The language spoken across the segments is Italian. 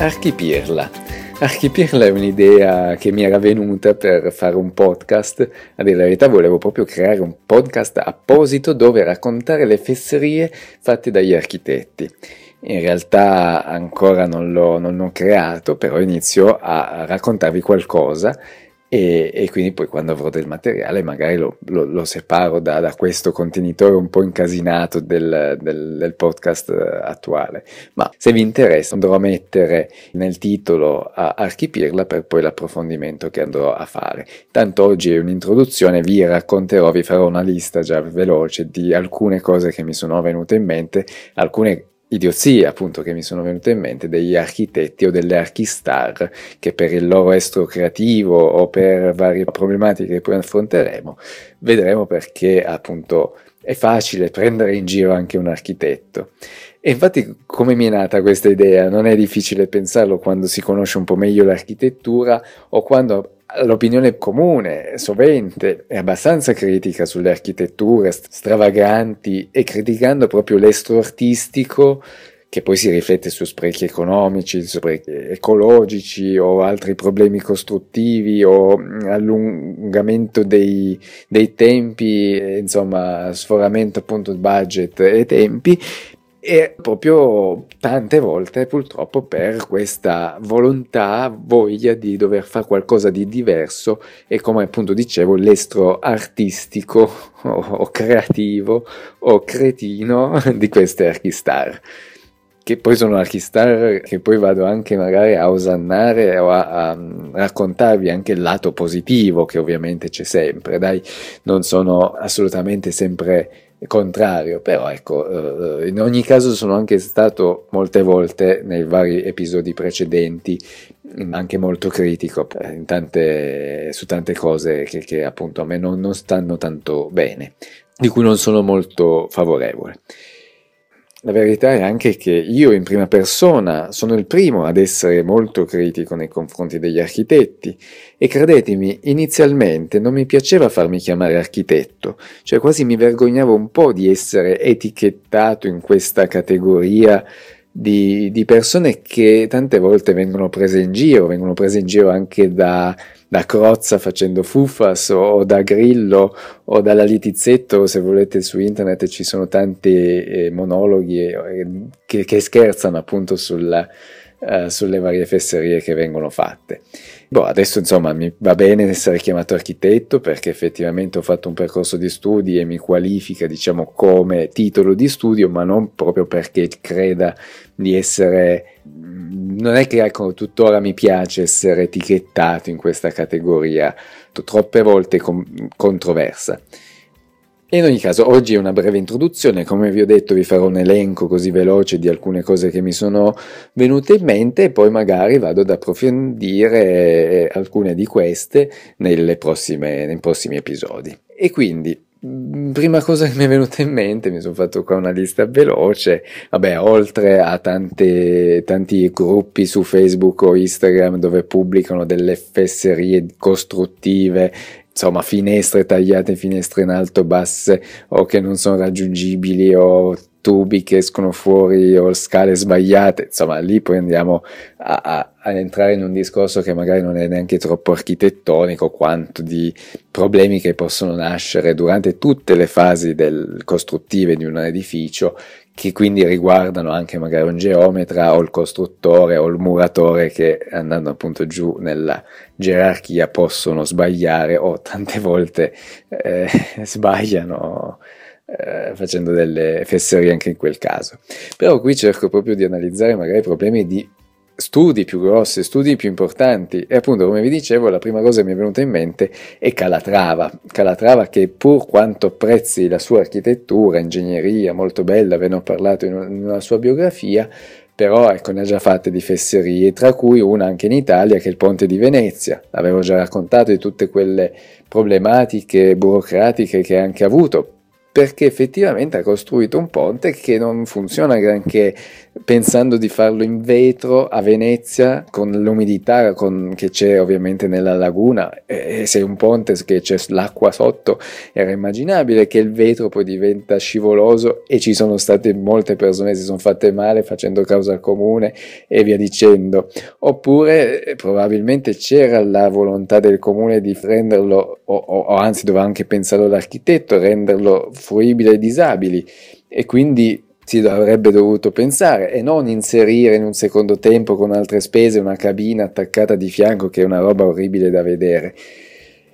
Archipirla. Archipirla è un'idea che mi era venuta per fare un podcast. A dire la verità, volevo proprio creare un podcast apposito dove raccontare le fesserie fatte dagli architetti. In realtà ancora non l'ho, non l'ho creato, però inizio a raccontarvi qualcosa e, e, quindi poi quando avrò del materiale magari lo, lo, lo separo da, da, questo contenitore un po' incasinato del, del, del, podcast attuale. Ma se vi interessa andrò a mettere nel titolo a Archipirla per poi l'approfondimento che andrò a fare. Tanto oggi è un'introduzione, vi racconterò, vi farò una lista già veloce di alcune cose che mi sono venute in mente, alcune idiozie appunto che mi sono venute in mente degli architetti o delle archistar che per il loro estro creativo o per varie problematiche che poi affronteremo vedremo perché appunto è facile prendere in giro anche un architetto e infatti come mi è nata questa idea? Non è difficile pensarlo quando si conosce un po' meglio l'architettura o quando l'opinione comune, sovente, è abbastanza critica sulle architetture stravaganti e criticando proprio l'estro artistico che poi si riflette su sprechi economici, sprechi ecologici o altri problemi costruttivi o allungamento dei, dei tempi, insomma sforamento appunto di budget e tempi, e proprio tante volte purtroppo per questa volontà, voglia di dover fare qualcosa di diverso e come appunto dicevo l'estro artistico o, creativo o cretino di queste archistar che poi sono archistar che poi vado anche magari a osannare o a, a, raccontarvi anche il lato positivo che ovviamente c'è sempre, dai, non sono assolutamente sempre contrario, però ecco, eh, in ogni caso sono anche stato molte volte nei vari episodi precedenti anche molto critico tante, su tante cose che, che, appunto a me non, non stanno tanto bene, di cui non sono molto favorevole. La verità è anche che io in prima persona sono il primo ad essere molto critico nei confronti degli architetti. E credetemi, inizialmente non mi piaceva farmi chiamare architetto, cioè quasi mi vergognavo un po' di essere etichettato in questa categoria di, di persone che tante volte vengono prese in giro, vengono prese in giro anche da da Crozza facendo Fufas o da Grillo o dalla Litizzetto, se volete su internet ci sono tanti eh, monologhi eh, che, che, scherzano appunto sulla, eh, sulle varie fesserie che vengono fatte. Boh, adesso insomma mi va bene essere chiamato architetto perché effettivamente ho fatto un percorso di studi e mi qualifica diciamo come titolo di studio, ma non proprio perché creda di essere non è che ecco, tuttora mi piace essere etichettato in questa categoria, troppe volte com- controversa. In ogni caso, oggi è una breve introduzione, come vi ho detto vi farò un elenco così veloce di alcune cose che mi sono venute in mente e poi magari vado ad approfondire alcune di queste prossime, nei prossimi episodi. E quindi Mm, prima cosa che mi è venuta in mente, mi sono fatto qua una lista veloce, vabbè, oltre a tante, tanti gruppi su Facebook o Instagram dove pubblicano delle fesserie costruttive, insomma, finestre tagliate, finestre in alto, basse o che non sono raggiungibili o tubi che escono fuori o scale sbagliate, insomma lì poi andiamo a, a, a, entrare in un discorso che magari non è neanche troppo architettonico quanto di problemi che possono nascere durante tutte le fasi del, costruttive di un edificio che quindi riguardano anche magari un geometra o il costruttore o il muratore che andando appunto giù nella gerarchia possono sbagliare o tante volte eh, sbagliano eh, facendo delle fesserie anche in quel caso. Però qui cerco proprio di analizzare magari problemi di studi più grossi, studi più importanti. E appunto come vi dicevo la prima cosa che mi è venuta in mente è Calatrava, Calatrava che pur quanto apprezzi la sua architettura, ingegneria molto bella, ve ne ho parlato in una sua biografia, però ecco ne ha già fatte di fesserie, tra cui una anche in Italia che è il ponte di Venezia, l'avevo già raccontato di tutte quelle problematiche burocratiche che ha anche avuto, perché effettivamente ha costruito un ponte che non funziona granché pensando di farlo in vetro a Venezia con l'umidità con, che c'è ovviamente nella laguna. E se un ponte che c'è l'acqua sotto era immaginabile che il vetro poi diventa scivoloso e ci sono state molte persone che si sono fatte male facendo causa al comune e via dicendo. Oppure eh, probabilmente c'era la volontà del comune di renderlo o, o, o anzi doveva anche pensarlo l'architetto renderlo fruibile ai disabili e quindi si avrebbe dovuto pensare e non inserire in un secondo tempo con altre spese una cabina attaccata di fianco che è una roba orribile da vedere.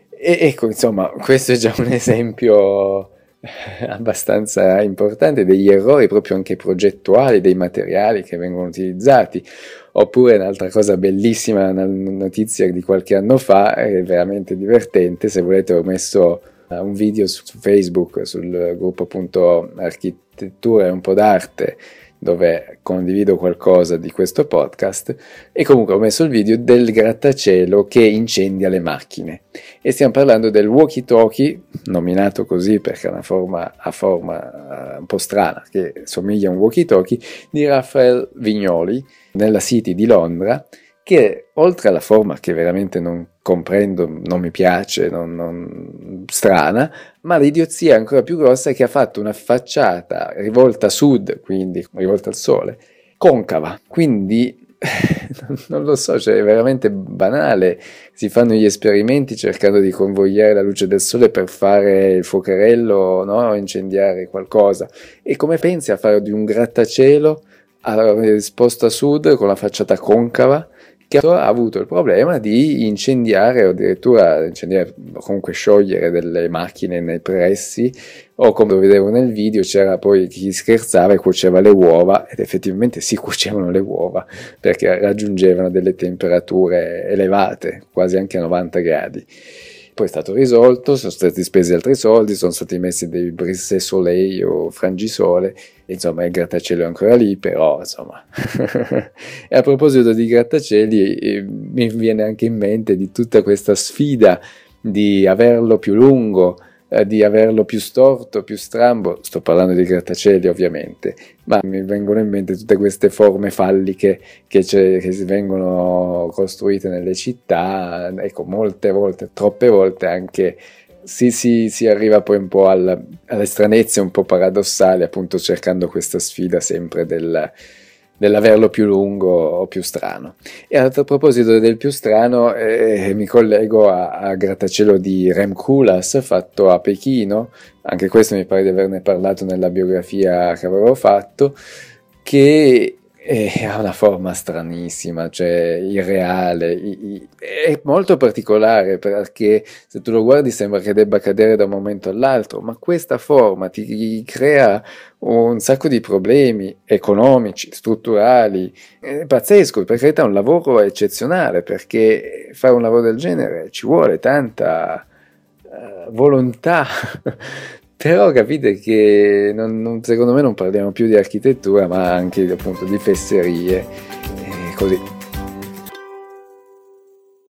E ecco, insomma, questo è già un esempio abbastanza importante degli errori proprio anche progettuali dei materiali che vengono utilizzati. Oppure un'altra cosa bellissima, una notizia di qualche anno fa, è veramente divertente, se volete ho messo un video su Facebook sul gruppo appunto architettura e un po' d'arte dove condivido qualcosa di questo podcast e comunque ho messo il video del grattacielo che incendia le macchine. E stiamo parlando del walkie talkie nominato così perché ha una forma, ha forma uh, un po' strana che somiglia a un walkie talkie di Raphael Vignoli nella City di Londra che oltre alla forma che veramente non comprendo, non mi piace, non, non, strana, ma l'idiozia ancora più grossa è che ha fatto una facciata rivolta a sud, quindi rivolta al sole, concava, quindi non lo so, cioè è veramente banale, si fanno gli esperimenti cercando di convogliare la luce del sole per fare il fuocherello, no? incendiare qualcosa, e come pensi a fare di un grattacielo esposto a sud con la facciata concava? Che ha avuto il problema di incendiare o addirittura incendiare comunque sciogliere delle macchine nei pressi o come lo vedevo nel video c'era poi chi scherzava e cuoceva le uova ed effettivamente si cuocevano le uova perché raggiungevano delle temperature elevate quasi anche a 90 gradi poi è stato risolto, sono stati spesi altri soldi, sono stati messi dei brise soleil o frangisole, insomma il grattacielo è ancora lì, però insomma. e a proposito di grattacieli, eh, mi viene anche in mente di tutta questa sfida di averlo più lungo, eh, di averlo più storto, più strambo, sto parlando di grattacieli ovviamente, ma mi vengono in mente tutte queste forme falliche che, che vengono costruite nelle città, ecco, molte volte, troppe volte anche si, si, si, arriva poi un po' alla, alle stranezze un po' paradossali, appunto cercando questa sfida sempre del, dell'averlo più lungo o più strano. E a proposito del più strano, eh, mi collego a, a, grattacielo di Rem Koolhaas fatto a Pechino, anche questo mi pare di averne parlato nella biografia che avevo fatto, che e ha una forma stranissima, cioè irreale, è molto particolare perché se tu lo guardi sembra che debba cadere da un momento all'altro, ma questa forma ti crea un sacco di problemi economici, strutturali, è pazzesco, per carità è un lavoro eccezionale perché fare un lavoro del genere ci vuole tanta uh, volontà però capite che non, non, secondo me non parliamo più di architettura, ma anche appunto di fesserie e così.